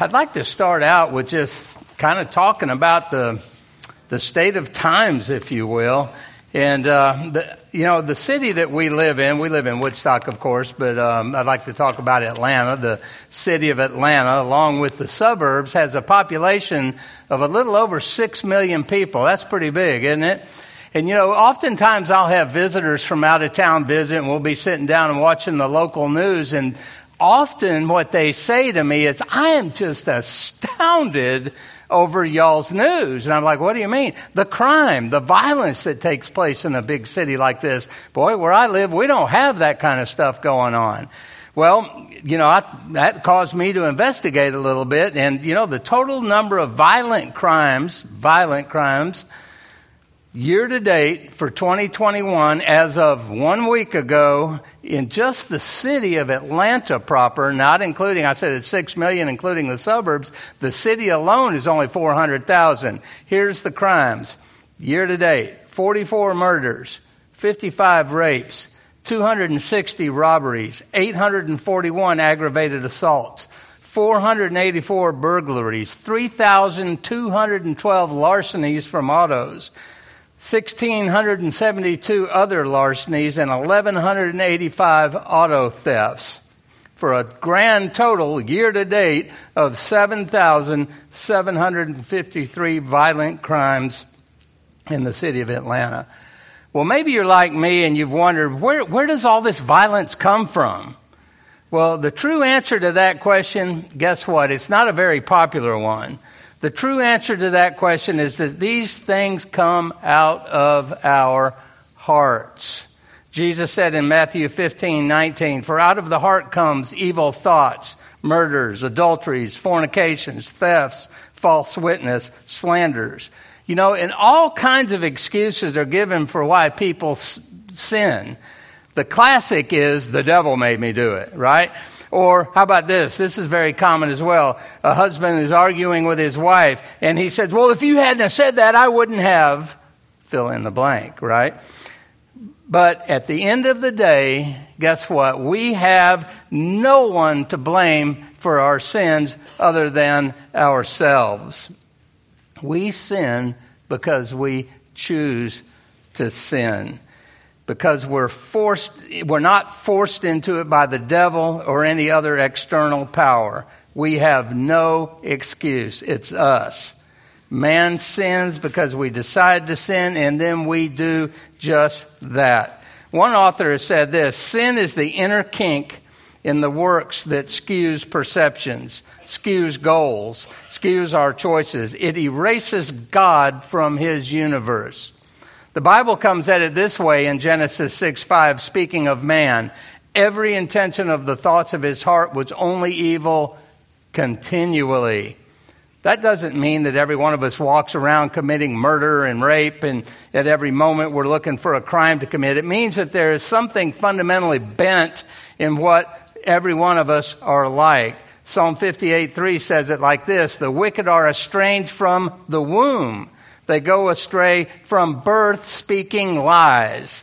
I'd like to start out with just kind of talking about the the state of times, if you will. And uh, the, you know, the city that we live in, we live in Woodstock, of course, but um, I'd like to talk about Atlanta. The city of Atlanta, along with the suburbs, has a population of a little over six million people. That's pretty big, isn't it? And you know, oftentimes I'll have visitors from out of town visit, and we'll be sitting down and watching the local news, and often what they say to me is, I am just astounded over y'all's news. And I'm like, what do you mean? The crime, the violence that takes place in a big city like this. Boy, where I live, we don't have that kind of stuff going on. Well, you know, I, that caused me to investigate a little bit. And, you know, the total number of violent crimes, violent crimes, year to date for 2021 as of one week ago in just the city of Atlanta proper, not including, I said it's 6 million, including the suburbs, the city alone is only 400,000. Here's the crimes. Year to date, 44 murders, 55 rapes, 260 robberies, 841 aggravated assaults, 484 burglaries, 3,212 larcenies from autos, 1,672 other larcenies and 1,185 auto thefts for a grand total year to date of 7,753 violent crimes in the city of Atlanta. Well, maybe you're like me and you've wondered where, where does all this violence come from? Well, the true answer to that question, guess what? It's not a very popular one. The true answer to that question is that these things come out of our hearts. Jesus said in Matthew 15, 19, For out of the heart comes evil thoughts, murders, adulteries, fornications, thefts, false witness, slanders. You know, and all kinds of excuses are given for why people sin. The classic is, the devil made me do it, right? Or how about this? This is very common as well. A husband is arguing with his wife and he says, well, if you hadn't said that, I wouldn't have fill in the blank, right? But at the end of the day, guess what? We have no one to blame for our sins other than ourselves. We sin because we choose to sin because we're forced, we're not forced into it by the devil or any other external power. We have no excuse. It's us. Man sins because we decide to sin and then we do just that. One author has said this, sin is the inner kink in the works that skews perceptions, skews goals, skews our choices. It erases God from his universe. The Bible comes at it this way in Genesis 6 5, speaking of man. Every intention of the thoughts of his heart was only evil continually. That doesn't mean that every one of us walks around committing murder and rape and at every moment we're looking for a crime to commit. It means that there is something fundamentally bent in what every one of us are like. Psalm 58 3 says it like this The wicked are estranged from the womb. They go astray from birth speaking lies.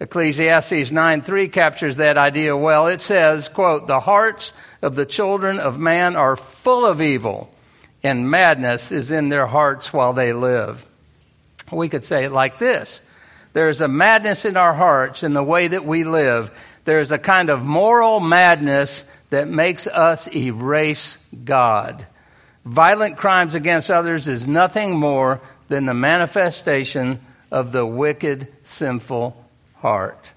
Ecclesiastes 9:3 captures that idea well. It says, quote, the hearts of the children of man are full of evil, and madness is in their hearts while they live. We could say it like this. There's a madness in our hearts in the way that we live. There's a kind of moral madness that makes us erase God. Violent crimes against others is nothing more than the manifestation of the wicked, sinful heart.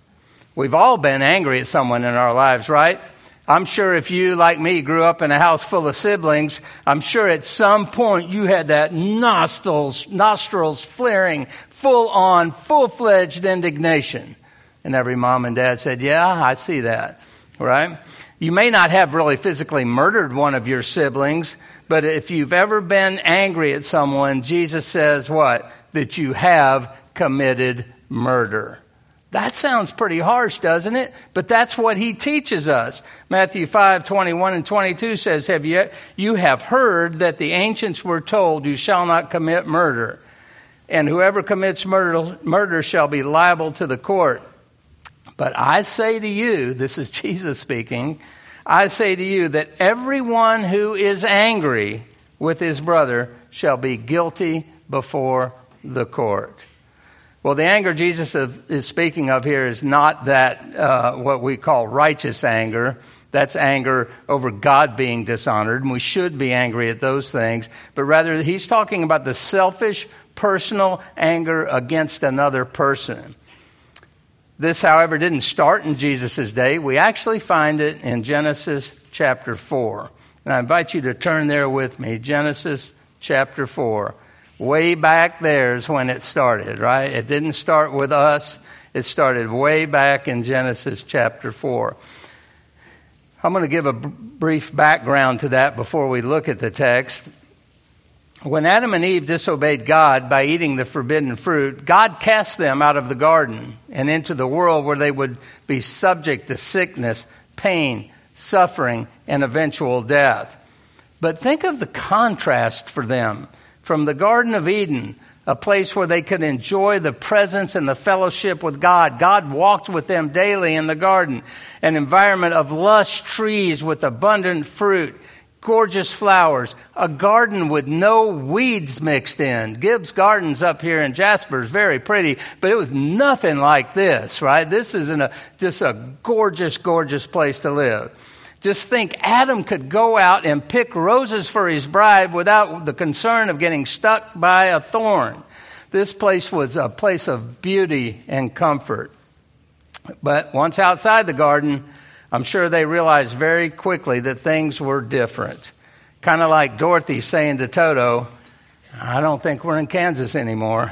We've all been angry at someone in our lives, right? I'm sure if you, like me, grew up in a house full of siblings, I'm sure at some point you had that nostrils, nostrils flaring, full on, full fledged indignation. And every mom and dad said, Yeah, I see that, right? You may not have really physically murdered one of your siblings, but if you've ever been angry at someone, Jesus says what? That you have committed murder. That sounds pretty harsh, doesn't it? But that's what he teaches us. Matthew 5, 21 and 22 says, have you, you have heard that the ancients were told, you shall not commit murder. And whoever commits murder, murder shall be liable to the court. But I say to you, this is Jesus speaking, I say to you that everyone who is angry with his brother shall be guilty before the court. Well, the anger Jesus is speaking of here is not that uh, what we call righteous anger. That's anger over God being dishonored, and we should be angry at those things. But rather, he's talking about the selfish, personal anger against another person. This, however, didn't start in Jesus' day. We actually find it in Genesis chapter 4. And I invite you to turn there with me. Genesis chapter 4. Way back there is when it started, right? It didn't start with us. It started way back in Genesis chapter 4. I'm going to give a brief background to that before we look at the text. When Adam and Eve disobeyed God by eating the forbidden fruit, God cast them out of the garden and into the world where they would be subject to sickness, pain, suffering, and eventual death. But think of the contrast for them from the Garden of Eden, a place where they could enjoy the presence and the fellowship with God. God walked with them daily in the garden, an environment of lush trees with abundant fruit gorgeous flowers, a garden with no weeds mixed in. Gibbs Gardens up here in Jasper is very pretty, but it was nothing like this, right? This is a, just a gorgeous, gorgeous place to live. Just think Adam could go out and pick roses for his bride without the concern of getting stuck by a thorn. This place was a place of beauty and comfort. But once outside the garden, I'm sure they realized very quickly that things were different. Kind of like Dorothy saying to Toto, I don't think we're in Kansas anymore.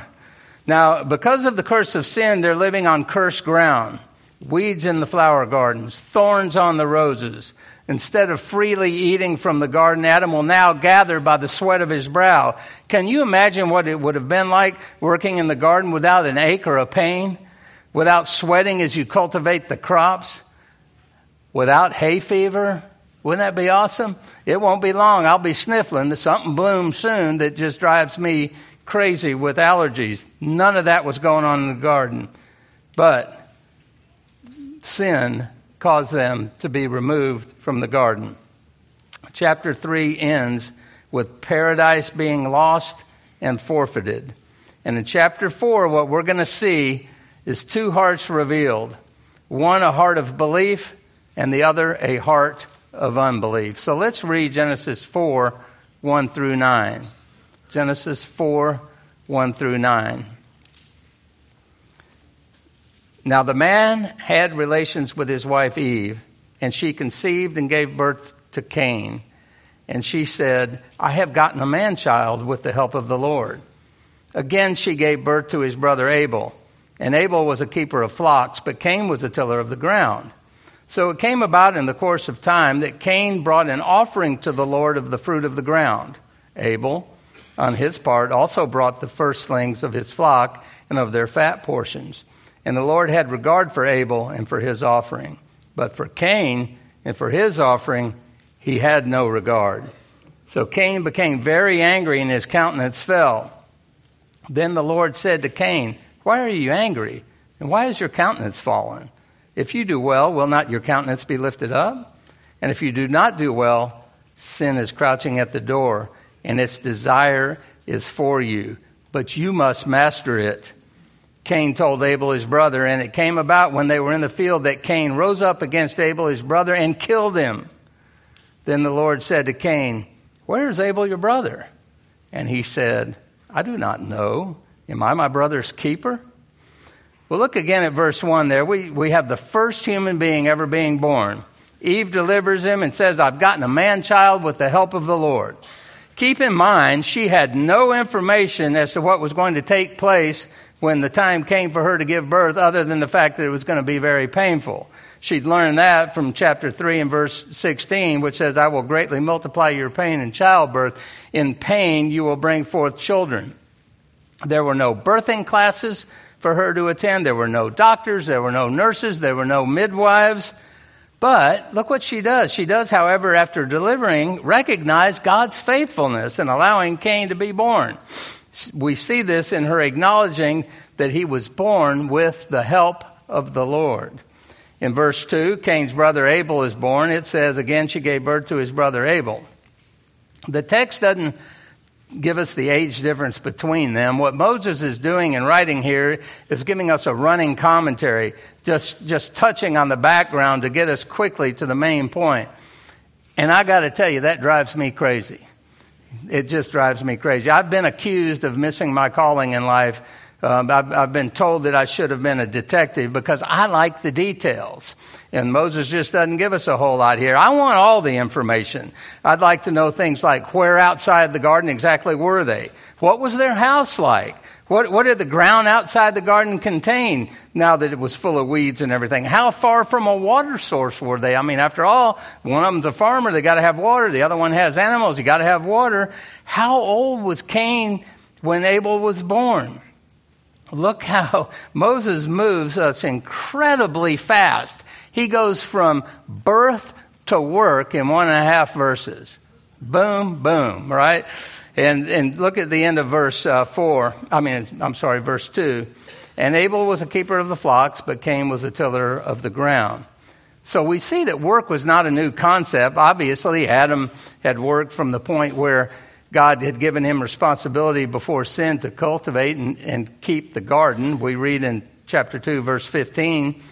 Now, because of the curse of sin, they're living on cursed ground. Weeds in the flower gardens, thorns on the roses. Instead of freely eating from the garden, Adam will now gather by the sweat of his brow. Can you imagine what it would have been like working in the garden without an ache or a pain? Without sweating as you cultivate the crops? Without hay fever. Wouldn't that be awesome? It won't be long. I'll be sniffling. Something blooms soon that just drives me crazy with allergies. None of that was going on in the garden. But sin caused them to be removed from the garden. Chapter 3 ends with paradise being lost and forfeited. And in chapter 4, what we're going to see is two hearts revealed one, a heart of belief, and the other a heart of unbelief. So let's read Genesis 4 1 through 9. Genesis 4 1 through 9. Now the man had relations with his wife Eve, and she conceived and gave birth to Cain. And she said, I have gotten a man child with the help of the Lord. Again, she gave birth to his brother Abel. And Abel was a keeper of flocks, but Cain was a tiller of the ground. So it came about in the course of time that Cain brought an offering to the Lord of the fruit of the ground. Abel, on his part, also brought the firstlings of his flock and of their fat portions. And the Lord had regard for Abel and for his offering. But for Cain and for his offering, he had no regard. So Cain became very angry and his countenance fell. Then the Lord said to Cain, Why are you angry? And why is your countenance fallen? If you do well, will not your countenance be lifted up? And if you do not do well, sin is crouching at the door, and its desire is for you, but you must master it. Cain told Abel his brother, and it came about when they were in the field that Cain rose up against Abel his brother and killed him. Then the Lord said to Cain, Where is Abel your brother? And he said, I do not know. Am I my brother's keeper? Well, look again at verse 1 there. We, we have the first human being ever being born. Eve delivers him and says, I've gotten a man child with the help of the Lord. Keep in mind, she had no information as to what was going to take place when the time came for her to give birth, other than the fact that it was going to be very painful. She'd learned that from chapter 3 and verse 16, which says, I will greatly multiply your pain in childbirth. In pain, you will bring forth children. There were no birthing classes for her to attend. There were no doctors, there were no nurses, there were no midwives. But look what she does. She does, however, after delivering, recognize God's faithfulness in allowing Cain to be born. We see this in her acknowledging that he was born with the help of the Lord. In verse 2, Cain's brother Abel is born. It says, again, she gave birth to his brother Abel. The text doesn't give us the age difference between them. What Moses is doing in writing here is giving us a running commentary, just, just touching on the background to get us quickly to the main point. And I got to tell you, that drives me crazy. It just drives me crazy. I've been accused of missing my calling in life. Um, I've, I've been told that I should have been a detective because I like the details. And Moses just doesn't give us a whole lot here. I want all the information. I'd like to know things like where outside the garden exactly were they? What was their house like? What, what did the ground outside the garden contain now that it was full of weeds and everything? How far from a water source were they? I mean, after all, one of them's a farmer, they gotta have water. The other one has animals, you gotta have water. How old was Cain when Abel was born? Look how Moses moves us incredibly fast. He goes from birth to work in one and a half verses. Boom, boom, right? And, and look at the end of verse uh, 4. I mean, I'm sorry, verse 2. And Abel was a keeper of the flocks, but Cain was a tiller of the ground. So we see that work was not a new concept. Obviously, Adam had worked from the point where God had given him responsibility before sin to cultivate and, and keep the garden. We read in chapter 2, verse 15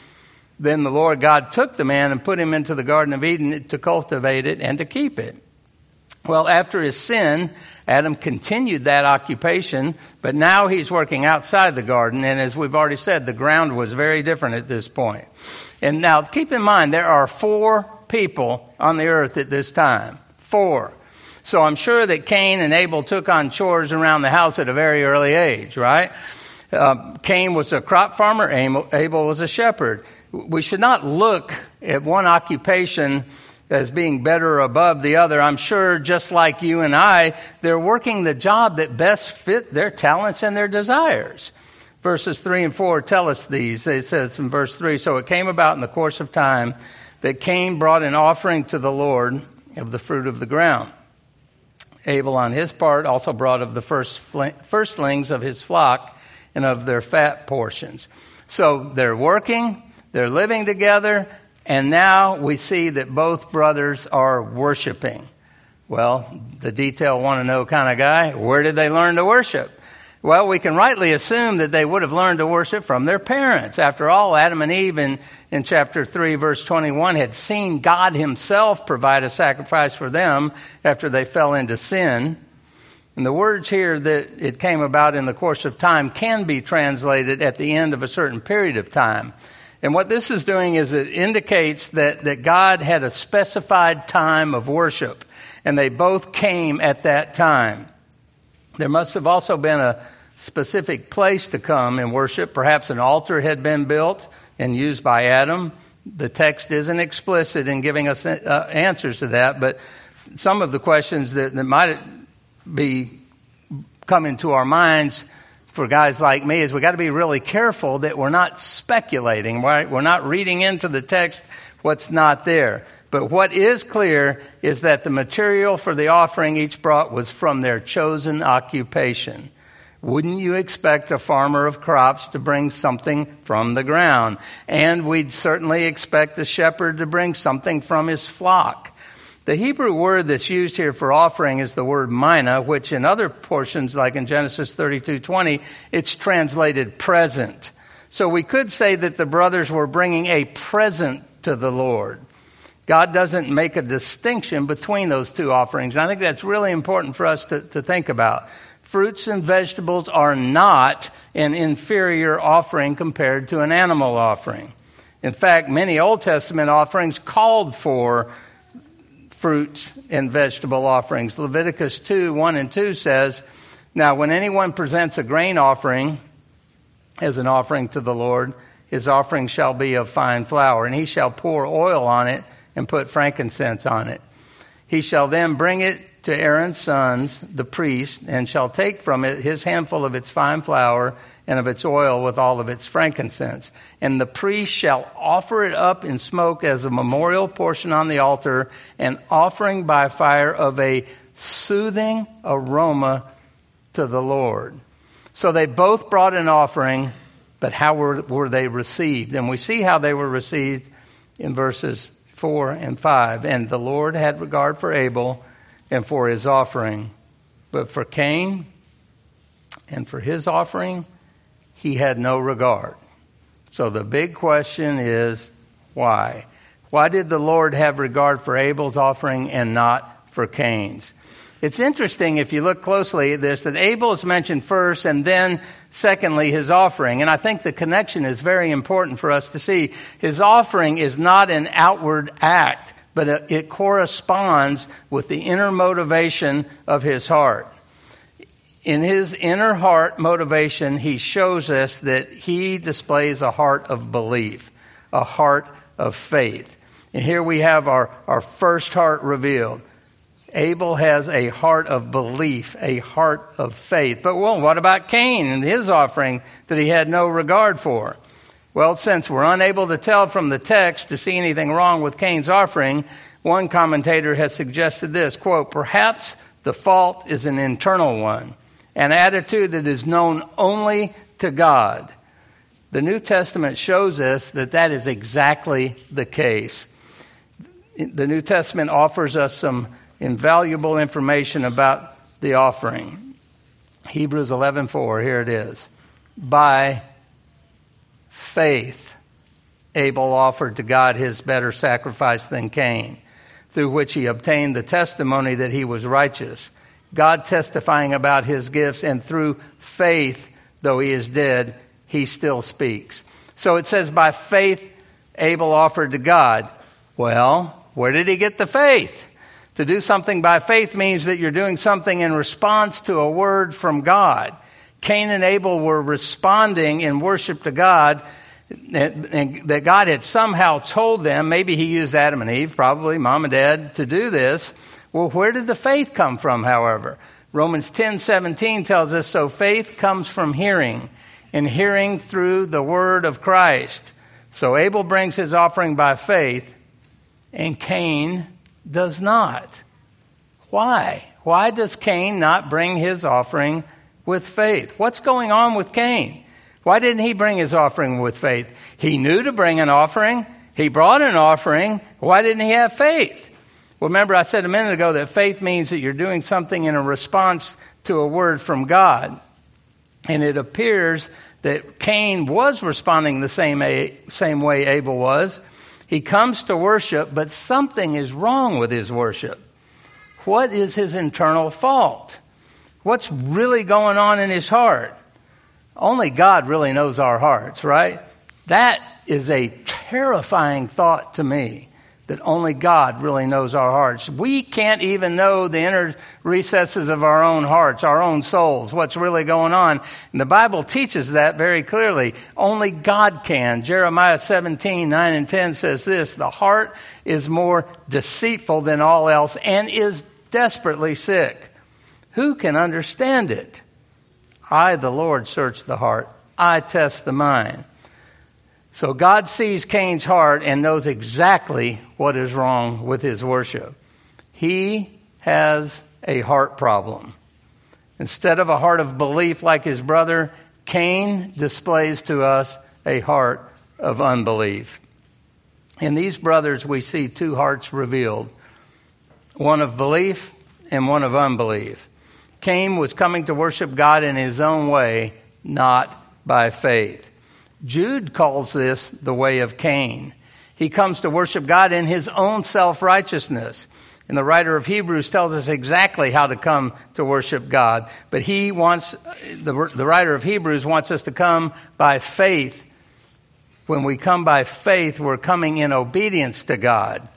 then the Lord God took the man and put him into the Garden of Eden to cultivate it and to keep it. Well, after his sin, Adam continued that occupation, but now he's working outside the garden, and as we've already said, the ground was very different at this point. And now keep in mind, there are four people on the earth at this time. Four. So I'm sure that Cain and Abel took on chores around the house at a very early age, right? Uh, Cain was a crop farmer, Abel was a shepherd we should not look at one occupation as being better or above the other. I'm sure just like you and I, they're working the job that best fit their talents and their desires. Verses 3 and 4 tell us these. It says in verse 3, So it came about in the course of time that Cain brought an offering to the Lord of the fruit of the ground. Abel, on his part, also brought of the first firstlings of his flock and of their fat portions. So they're working, they're living together, and now we see that both brothers are worshiping. Well, the detail want to know kind of guy, where did they learn to worship? Well, we can rightly assume that they would have learned to worship from their parents. After all, Adam and Eve in, in chapter 3 verse 21 had seen God himself provide a sacrifice for them after they fell into sin. And the words here that it came about in the course of time can be translated at the end of a certain period of time. And what this is doing is it indicates that, that God had a specified time of worship, and they both came at that time. There must have also been a specific place to come and worship. Perhaps an altar had been built and used by Adam. The text isn't explicit in giving us uh, answers to that, but some of the questions that, that might be coming to our minds for guys like me is we got to be really careful that we're not speculating, right? We're not reading into the text what's not there. But what is clear is that the material for the offering each brought was from their chosen occupation. Wouldn't you expect a farmer of crops to bring something from the ground? And we'd certainly expect the shepherd to bring something from his flock. The Hebrew word that's used here for offering is the word minchah, which in other portions, like in Genesis 32:20, it's translated present. So we could say that the brothers were bringing a present to the Lord. God doesn't make a distinction between those two offerings. I think that's really important for us to, to think about. Fruits and vegetables are not an inferior offering compared to an animal offering. In fact, many Old Testament offerings called for fruits and vegetable offerings. Leviticus 2 1 and 2 says, Now, when anyone presents a grain offering as an offering to the Lord, his offering shall be of fine flour, and he shall pour oil on it and put frankincense on it. He shall then bring it to Aaron's sons, the priest, and shall take from it his handful of its fine flour and of its oil with all of its frankincense. And the priest shall offer it up in smoke as a memorial portion on the altar, an offering by fire of a soothing aroma to the Lord. So they both brought an offering, but how were, were they received? And we see how they were received in verses 4 and 5. And the Lord had regard for Abel and for his offering, but for Cain and for his offering, he had no regard. So the big question is why? Why did the Lord have regard for Abel's offering and not for Cain's? It's interesting if you look closely at this that Abel is mentioned first and then secondly his offering. And I think the connection is very important for us to see. His offering is not an outward act, but it corresponds with the inner motivation of his heart. In his inner heart motivation, he shows us that he displays a heart of belief, a heart of faith. And here we have our, our first heart revealed. Abel has a heart of belief, a heart of faith. But well, what about Cain and his offering that he had no regard for? Well, since we're unable to tell from the text to see anything wrong with Cain's offering, one commentator has suggested this, quote, perhaps the fault is an internal one, an attitude that is known only to God. The New Testament shows us that that is exactly the case. The New Testament offers us some invaluable information about the offering. Hebrews 11:4 here it is. By faith Abel offered to God his better sacrifice than Cain, through which he obtained the testimony that he was righteous. God testifying about his gifts and through faith though he is dead he still speaks. So it says by faith Abel offered to God. Well, where did he get the faith? To do something by faith means that you're doing something in response to a word from God. Cain and Abel were responding in worship to God and that God had somehow told them, maybe he used Adam and Eve, probably mom and dad, to do this. Well, where did the faith come from, however? Romans 10 17 tells us, so faith comes from hearing, and hearing through the word of Christ. So Abel brings his offering by faith, and Cain does not. Why? Why does Cain not bring his offering with faith? What's going on with Cain? Why didn't he bring his offering with faith? He knew to bring an offering. He brought an offering. Why didn't he have faith? Well, remember, I said a minute ago that faith means that you're doing something in a response to a word from God. And it appears that Cain was responding the same, same way Abel was. He comes to worship, but something is wrong with his worship. What is his internal fault? What's really going on in his heart? Only God really knows our hearts, right? That is a terrifying thought to me that only God really knows our hearts. We can't even know the inner recesses of our own hearts, our own souls, what's really going on. And the Bible teaches that very clearly. Only God can. Jeremiah 17, 9 and 10 says this, the heart is more deceitful than all else and is desperately sick. Who can understand it? I, the Lord, search the heart. I test the mind. So God sees Cain's heart and knows exactly what is wrong with his worship. He has a heart problem. Instead of a heart of belief like his brother, Cain displays to us a heart of unbelief. In these brothers, we see two hearts revealed one of belief and one of unbelief. Cain was coming to worship God in his own way, not by faith. Jude calls this the way of Cain. He comes to worship God in his own self righteousness. And the writer of Hebrews tells us exactly how to come to worship God. But he wants, the, the writer of Hebrews wants us to come by faith. When we come by faith, we're coming in obedience to God.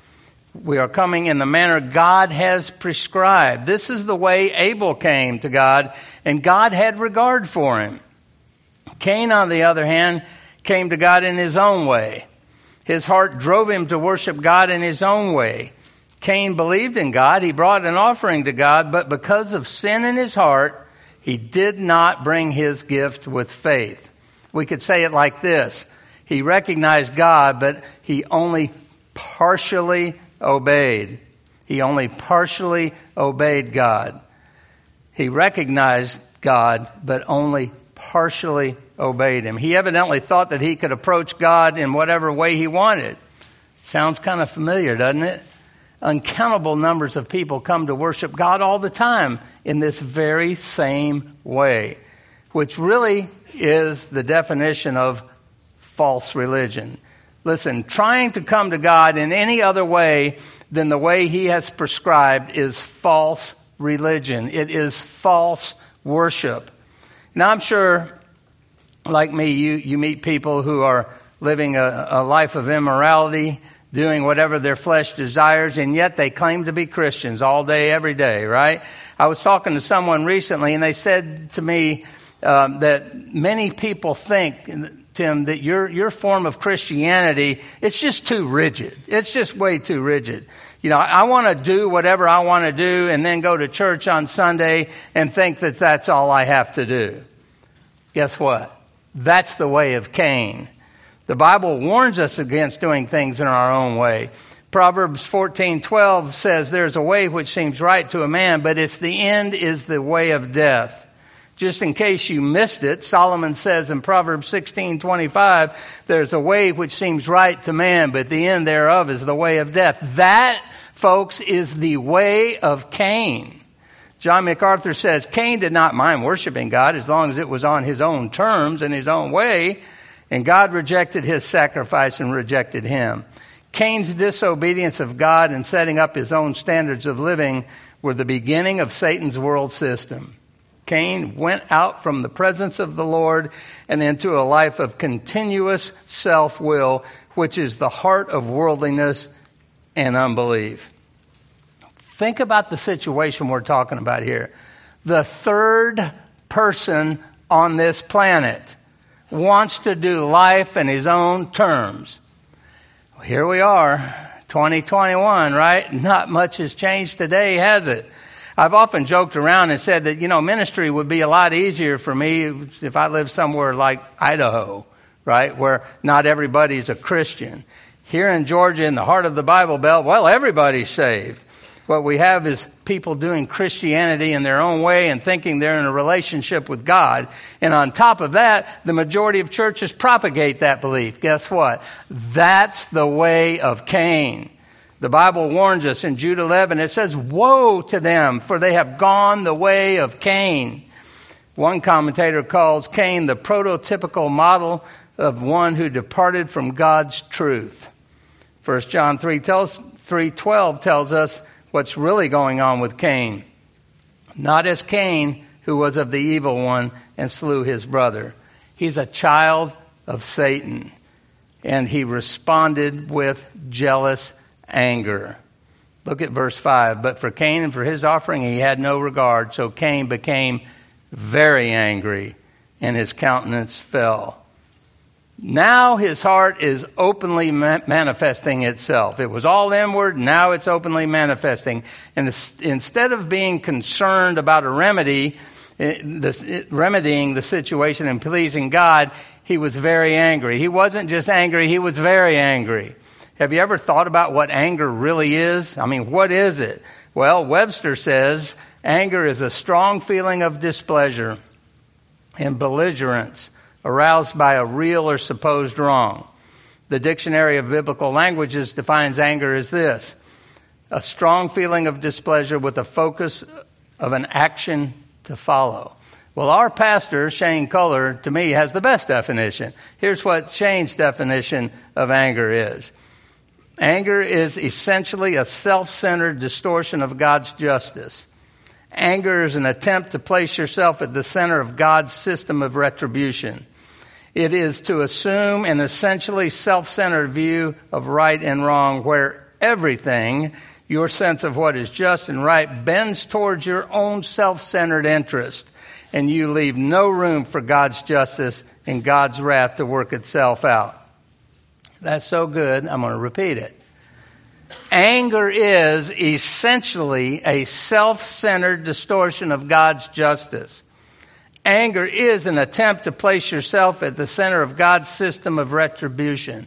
We are coming in the manner God has prescribed. This is the way Abel came to God, and God had regard for him. Cain, on the other hand, came to God in his own way. His heart drove him to worship God in his own way. Cain believed in God. He brought an offering to God, but because of sin in his heart, he did not bring his gift with faith. We could say it like this. He recognized God, but he only partially obeyed. He only partially obeyed God. He recognized God, but only partially obeyed him. He evidently thought that he could approach God in whatever way he wanted. Sounds kind of familiar, doesn't it? Uncountable numbers of people come to worship God all the time in this very same way, which really is the definition of false religion. Listen, trying to come to God in any other way than the way He has prescribed is false religion. It is false worship. Now, I'm sure, like me, you, you meet people who are living a, a life of immorality, doing whatever their flesh desires, and yet they claim to be Christians all day, every day, right? I was talking to someone recently, and they said to me um, that many people think, Tim, that your your form of Christianity it's just too rigid. It's just way too rigid. You know, I, I want to do whatever I want to do, and then go to church on Sunday and think that that's all I have to do. Guess what? That's the way of Cain. The Bible warns us against doing things in our own way. Proverbs 14:12 says there's a way which seems right to a man, but it's the end is the way of death. Just in case you missed it, Solomon says in Proverbs 16:25, there's a way which seems right to man, but the end thereof is the way of death. That, folks, is the way of Cain. John MacArthur says Cain did not mind worshiping God as long as it was on his own terms and his own way. And God rejected his sacrifice and rejected him. Cain's disobedience of God and setting up his own standards of living were the beginning of Satan's world system. Cain went out from the presence of the Lord and into a life of continuous self will, which is the heart of worldliness and unbelief. Think about the situation we're talking about here. The third person on this planet wants to do life in his own terms. Here we are, 2021, right? Not much has changed today, has it? I've often joked around and said that, you know, ministry would be a lot easier for me if I lived somewhere like Idaho, right? Where not everybody's a Christian. Here in Georgia, in the heart of the Bible Belt, well, everybody's saved. What we have is people doing Christianity in their own way and thinking they're in a relationship with God. And on top of that, the majority of churches propagate that belief. Guess what? That's the way of Cain. The Bible warns us in Jude 11, it says, Woe to them, for they have gone the way of Cain. One commentator calls Cain the prototypical model of one who departed from God's truth. 1 John 3 tells, 3.12 tells us what's really going on with Cain. Not as Cain, who was of the evil one and slew his brother. He's a child of Satan. And he responded with jealous anger. Look at verse 5. But for Cain and for his offering he had no regard. So Cain became very angry, and his countenance fell. Now his heart is openly ma- manifesting itself. It was all inward, now it's openly manifesting. And instead of being concerned about a remedy, eh, it, remedying the situation and pleasing God, he was very angry. He wasn't just angry, he was very angry. Have you ever thought about what anger really is? I mean, what is it? Well, Webster says anger is a strong feeling of displeasure and belligerence aroused by a real or supposed wrong. The Dictionary of Biblical Languages defines anger as this a strong feeling of displeasure with a focus of an action to follow. Well, our pastor, Shane Culler, to me has the best definition. Here's what Shane's definition of anger is. Anger is essentially a self-centered distortion of God's justice. Anger is an attempt to place yourself at the center of God's system of retribution. It is to assume an essentially self-centered view of right and wrong where everything, your sense of what is just and right, bends towards your own self-centered interest and you leave no room for God's justice and God's wrath to work itself out. That's so good, I'm going to repeat it. Anger is essentially a self-centered distortion of God's justice. Anger is an attempt to place yourself at the center of God's system of retribution.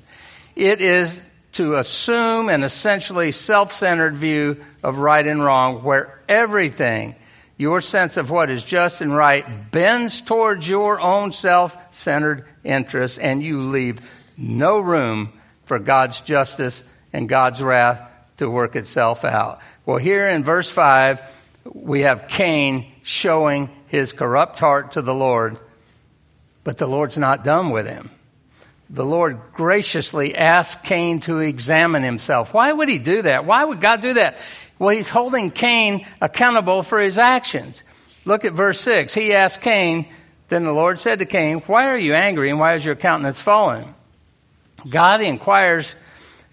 It is to assume an essentially self-centered view of right and wrong where everything, your sense of what is just and right, bends towards your own self-centered interests and you leave no room for God's justice and God's wrath to work itself out. Well, here in verse 5, we have Cain showing his corrupt heart to the Lord, but the Lord's not done with him. The Lord graciously asked Cain to examine himself. Why would he do that? Why would God do that? Well, he's holding Cain accountable for his actions. Look at verse 6. He asked Cain, then the Lord said to Cain, Why are you angry and why is your countenance fallen? God inquires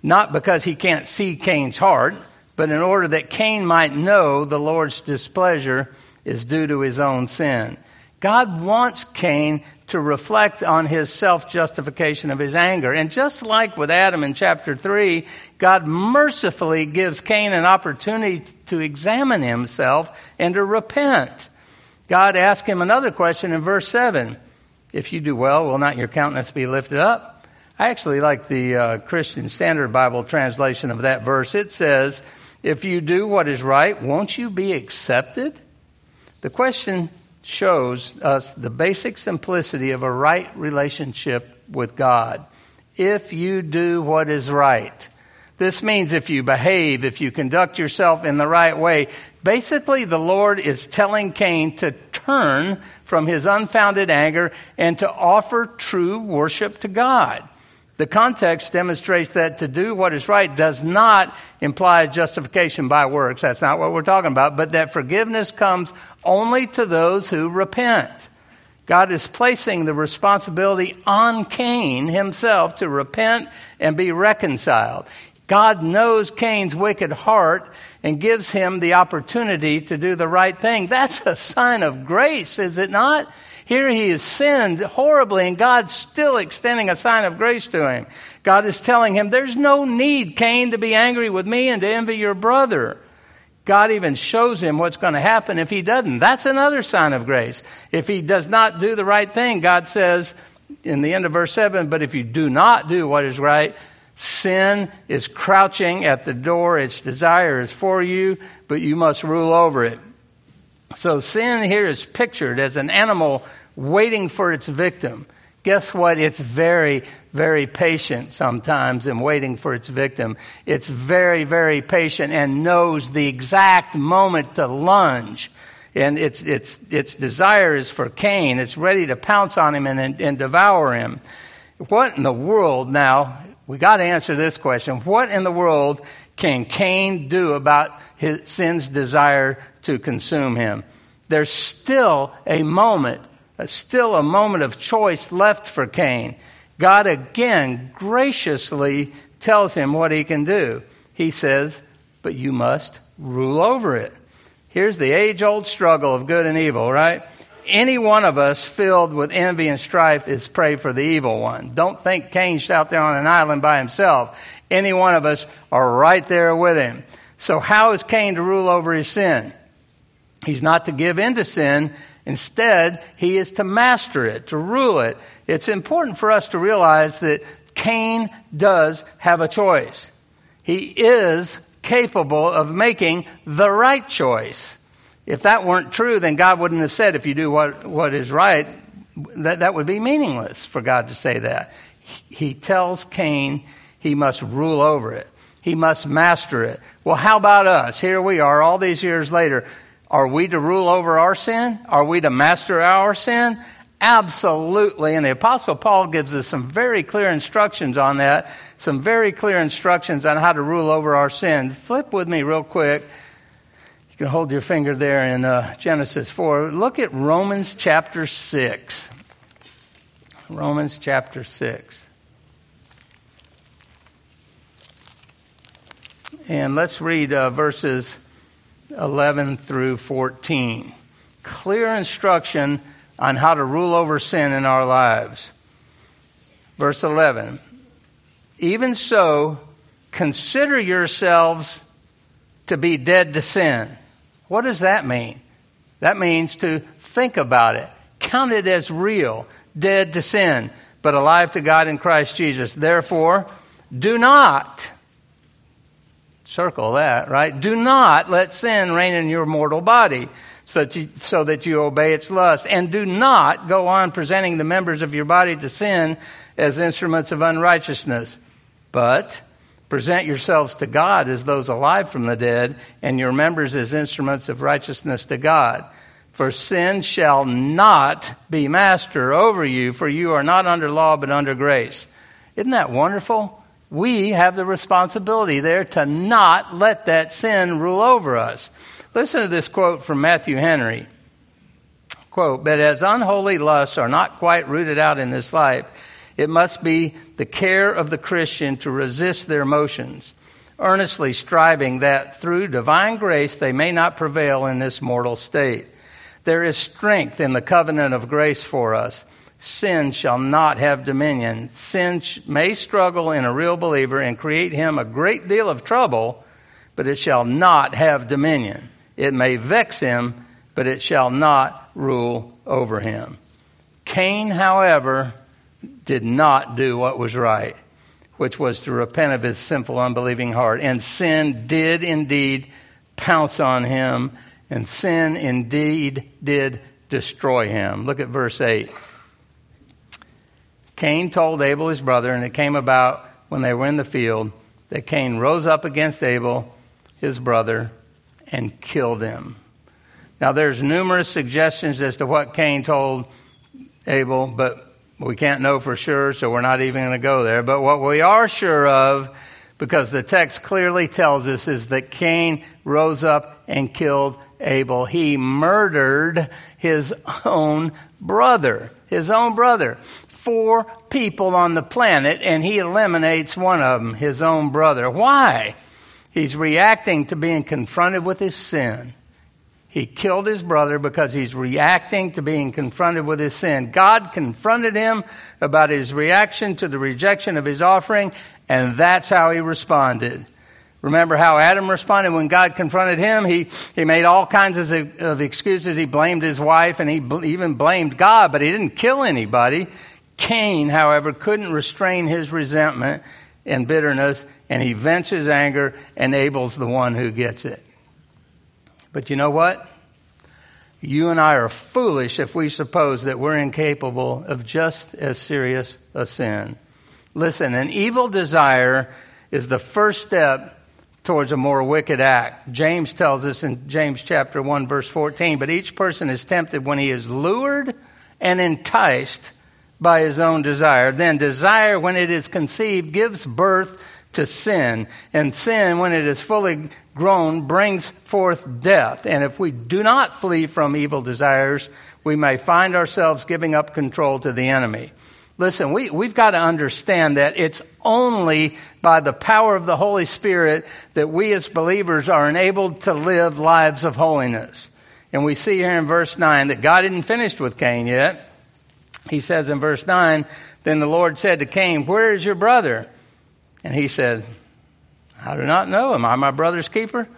not because he can't see Cain's heart, but in order that Cain might know the Lord's displeasure is due to his own sin. God wants Cain to reflect on his self justification of his anger. And just like with Adam in chapter 3, God mercifully gives Cain an opportunity to examine himself and to repent. God asks him another question in verse 7 If you do well, will not your countenance be lifted up? I actually like the uh, Christian Standard Bible translation of that verse. It says, If you do what is right, won't you be accepted? The question shows us the basic simplicity of a right relationship with God. If you do what is right. This means if you behave, if you conduct yourself in the right way. Basically, the Lord is telling Cain to turn from his unfounded anger and to offer true worship to God. The context demonstrates that to do what is right does not imply justification by works. That's not what we're talking about, but that forgiveness comes only to those who repent. God is placing the responsibility on Cain himself to repent and be reconciled. God knows Cain's wicked heart and gives him the opportunity to do the right thing. That's a sign of grace, is it not? Here he has sinned horribly and God's still extending a sign of grace to him. God is telling him, there's no need, Cain, to be angry with me and to envy your brother. God even shows him what's going to happen if he doesn't. That's another sign of grace. If he does not do the right thing, God says in the end of verse 7, but if you do not do what is right, sin is crouching at the door. Its desire is for you, but you must rule over it. So sin here is pictured as an animal waiting for its victim. Guess what? It's very, very patient sometimes in waiting for its victim. It's very, very patient and knows the exact moment to lunge. And its, its, its desire is for Cain. It's ready to pounce on him and, and devour him. What in the world now? We got to answer this question. What in the world can Cain do about his sin's desire to consume him. There's still a moment, uh, still a moment of choice left for Cain. God again graciously tells him what he can do. He says, but you must rule over it. Here's the age old struggle of good and evil, right? Any one of us filled with envy and strife is prey for the evil one. Don't think Cain's out there on an island by himself. Any one of us are right there with him. So how is Cain to rule over his sin? He's not to give in to sin. Instead, he is to master it, to rule it. It's important for us to realize that Cain does have a choice. He is capable of making the right choice. If that weren't true, then God wouldn't have said, if you do what, what is right, that, that would be meaningless for God to say that. He tells Cain he must rule over it. He must master it. Well, how about us? Here we are all these years later. Are we to rule over our sin? Are we to master our sin? Absolutely. And the apostle Paul gives us some very clear instructions on that. Some very clear instructions on how to rule over our sin. Flip with me real quick. You can hold your finger there in uh, Genesis 4. Look at Romans chapter 6. Romans chapter 6. And let's read uh, verses 11 through 14. Clear instruction on how to rule over sin in our lives. Verse 11. Even so, consider yourselves to be dead to sin. What does that mean? That means to think about it, count it as real, dead to sin, but alive to God in Christ Jesus. Therefore, do not Circle that, right? Do not let sin reign in your mortal body so that, you, so that you obey its lust. And do not go on presenting the members of your body to sin as instruments of unrighteousness, but Present yourselves to God as those alive from the dead, and your members as instruments of righteousness to God. For sin shall not be master over you, for you are not under law, but under grace. Isn't that wonderful? We have the responsibility there to not let that sin rule over us. Listen to this quote from Matthew Henry. Quote, but as unholy lusts are not quite rooted out in this life, it must be the care of the Christian to resist their motions, earnestly striving that through divine grace they may not prevail in this mortal state. There is strength in the covenant of grace for us. Sin shall not have dominion. Sin may struggle in a real believer and create him a great deal of trouble, but it shall not have dominion. It may vex him, but it shall not rule over him. Cain, however, did not do what was right, which was to repent of his sinful, unbelieving heart. And sin did indeed pounce on him, and sin indeed did destroy him. Look at verse 8. Cain told Abel his brother, and it came about when they were in the field that Cain rose up against Abel, his brother, and killed him. Now, there's numerous suggestions as to what Cain told Abel, but we can't know for sure, so we're not even going to go there. But what we are sure of, because the text clearly tells us, is that Cain rose up and killed Abel. He murdered his own brother. His own brother. Four people on the planet, and he eliminates one of them, his own brother. Why? He's reacting to being confronted with his sin. He killed his brother because he's reacting to being confronted with his sin. God confronted him about his reaction to the rejection of his offering, and that's how he responded. Remember how Adam responded when God confronted him? He, he made all kinds of, of excuses. He blamed his wife and he bl- even blamed God, but he didn't kill anybody. Cain, however, couldn't restrain his resentment and bitterness, and he vents his anger, and Abel's the one who gets it. But you know what? You and I are foolish if we suppose that we're incapable of just as serious a sin. Listen, an evil desire is the first step towards a more wicked act. James tells us in James chapter 1 verse 14, but each person is tempted when he is lured and enticed by his own desire. Then desire, when it is conceived, gives birth to sin. And sin, when it is fully grown, brings forth death. And if we do not flee from evil desires, we may find ourselves giving up control to the enemy. Listen, we, we've got to understand that it's only by the power of the Holy Spirit that we as believers are enabled to live lives of holiness. And we see here in verse 9 that God isn't finished with Cain yet. He says in verse 9, Then the Lord said to Cain, Where is your brother? And he said, I do not know. Am I my brother's keeper?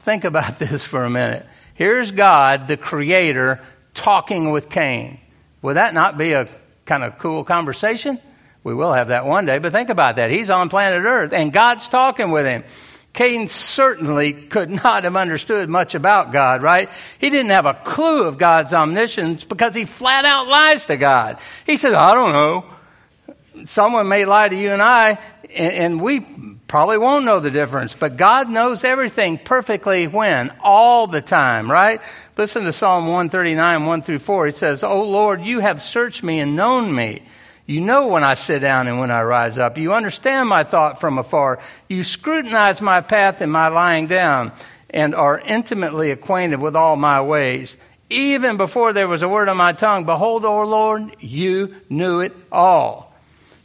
Think about this for a minute. Here's God, the creator, talking with Cain. Would that not be a kind of cool conversation? We will have that one day, but think about that. He's on planet Earth and God's talking with him. Cain certainly could not have understood much about God, right? He didn't have a clue of God's omniscience because he flat out lies to God. He says, I don't know. Someone may lie to you and I, and we probably won't know the difference, but God knows everything perfectly when? All the time, right? Listen to Psalm 139, 1 through 4. It says, Oh Lord, you have searched me and known me. You know when I sit down and when I rise up. You understand my thought from afar. You scrutinize my path and my lying down and are intimately acquainted with all my ways. Even before there was a word on my tongue, behold, O Lord, you knew it all.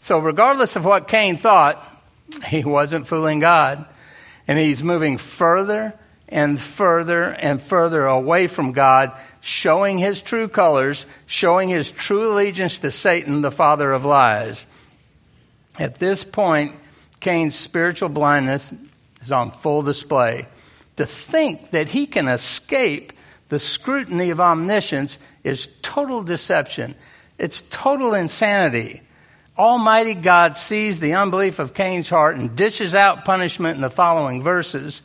So, regardless of what Cain thought, he wasn't fooling God. And he's moving further and further and further away from God, showing his true colors, showing his true allegiance to Satan, the father of lies. At this point, Cain's spiritual blindness is on full display. To think that he can escape the scrutiny of omniscience is total deception. It's total insanity. Almighty God sees the unbelief of Cain's heart and dishes out punishment in the following verses,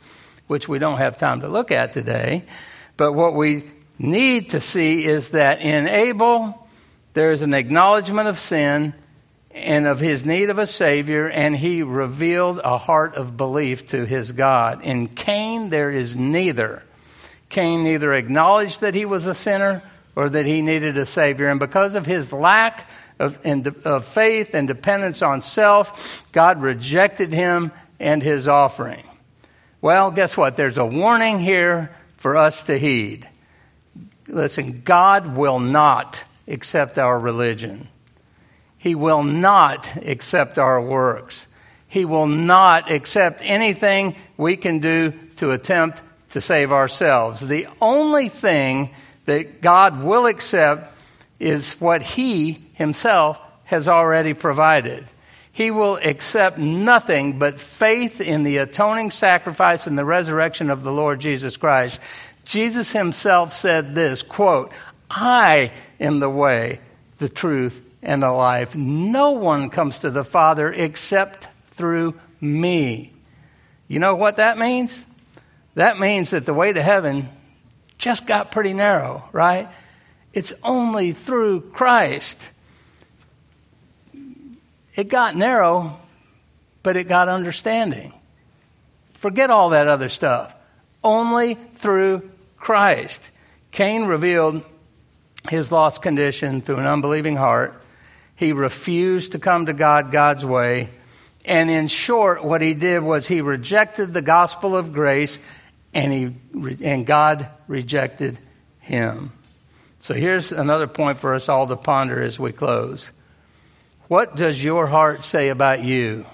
which we don't have time to look at today. But what we need to see is that in Abel, there is an acknowledgement of sin and of his need of a Savior, and he revealed a heart of belief to his God. In Cain, there is neither. Cain neither acknowledged that he was a sinner or that he needed a Savior, and because of his lack of, of faith and dependence on self, God rejected him and his offering. Well, guess what? There's a warning here for us to heed. Listen, God will not accept our religion. He will not accept our works. He will not accept anything we can do to attempt to save ourselves. The only thing that God will accept is what He Himself has already provided. He will accept nothing but faith in the atoning sacrifice and the resurrection of the Lord Jesus Christ. Jesus Himself said this, quote, I am the way, the truth, and the life. No one comes to the Father except through me. You know what that means? That means that the way to heaven just got pretty narrow, right? It's only through Christ. It got narrow, but it got understanding. Forget all that other stuff. Only through Christ. Cain revealed his lost condition through an unbelieving heart. He refused to come to God God's way. And in short, what he did was he rejected the gospel of grace and he, and God rejected him. So here's another point for us all to ponder as we close. What does your heart say about you?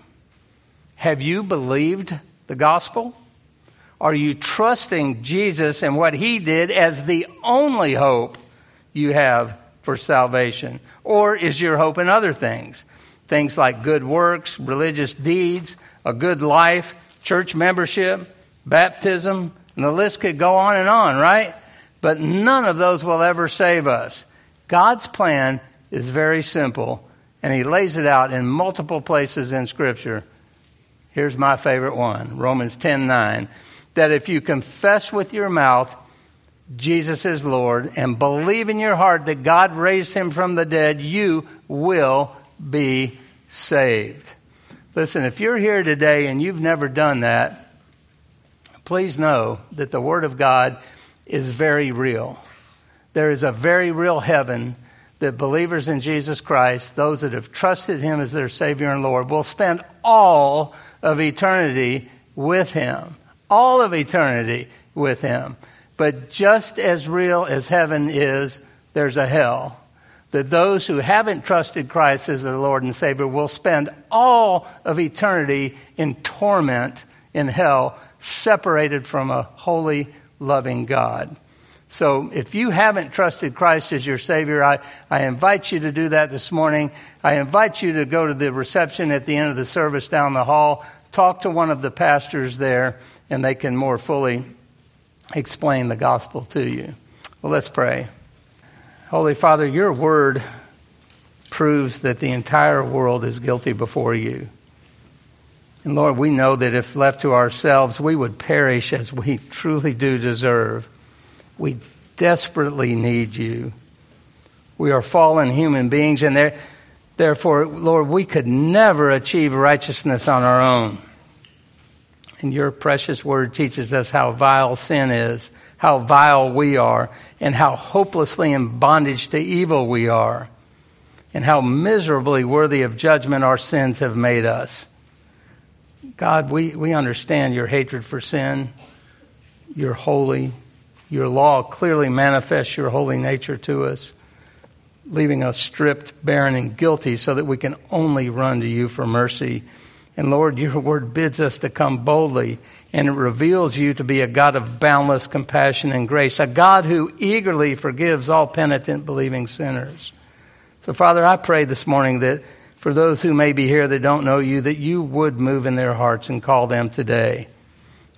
Have you believed the gospel? Are you trusting Jesus and what he did as the only hope you have for salvation? Or is your hope in other things? Things like good works, religious deeds, a good life, church membership, baptism, and the list could go on and on, right? But none of those will ever save us. God's plan is very simple, and He lays it out in multiple places in Scripture. Here's my favorite one Romans 10 9. That if you confess with your mouth Jesus is Lord and believe in your heart that God raised him from the dead, you will be saved. Listen, if you're here today and you've never done that, please know that the Word of God is very real. There is a very real heaven that believers in Jesus Christ, those that have trusted Him as their Savior and Lord, will spend all of eternity with Him. All of eternity with Him. But just as real as heaven is, there's a hell. That those who haven't trusted Christ as their Lord and Savior will spend all of eternity in torment in hell, separated from a holy, loving God. So if you haven't trusted Christ as your Savior, I, I invite you to do that this morning. I invite you to go to the reception at the end of the service down the hall, talk to one of the pastors there, and they can more fully explain the gospel to you. Well, let's pray. Holy Father, your word proves that the entire world is guilty before you. And Lord, we know that if left to ourselves, we would perish as we truly do deserve. We desperately need you. We are fallen human beings, and therefore, Lord, we could never achieve righteousness on our own. And your precious word teaches us how vile sin is, how vile we are, and how hopelessly in bondage to evil we are, and how miserably worthy of judgment our sins have made us. God, we, we understand your hatred for sin. You're holy. Your law clearly manifests your holy nature to us, leaving us stripped, barren, and guilty so that we can only run to you for mercy and Lord, your word bids us to come boldly, and it reveals you to be a God of boundless compassion and grace, a God who eagerly forgives all penitent, believing sinners. So, Father, I pray this morning that for those who may be here that don't know you, that you would move in their hearts and call them today.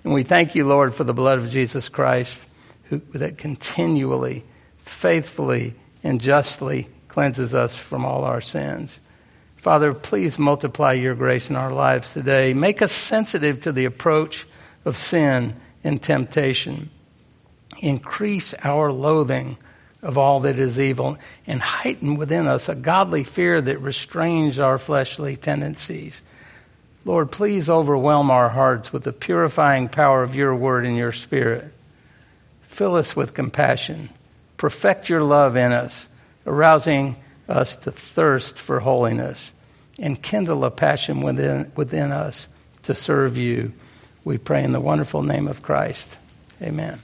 And we thank you, Lord, for the blood of Jesus Christ who, that continually, faithfully, and justly cleanses us from all our sins. Father, please multiply your grace in our lives today. Make us sensitive to the approach of sin and temptation. Increase our loathing of all that is evil and heighten within us a godly fear that restrains our fleshly tendencies. Lord, please overwhelm our hearts with the purifying power of your word and your spirit. Fill us with compassion. Perfect your love in us, arousing us to thirst for holiness and kindle a passion within, within us to serve you. We pray in the wonderful name of Christ. Amen.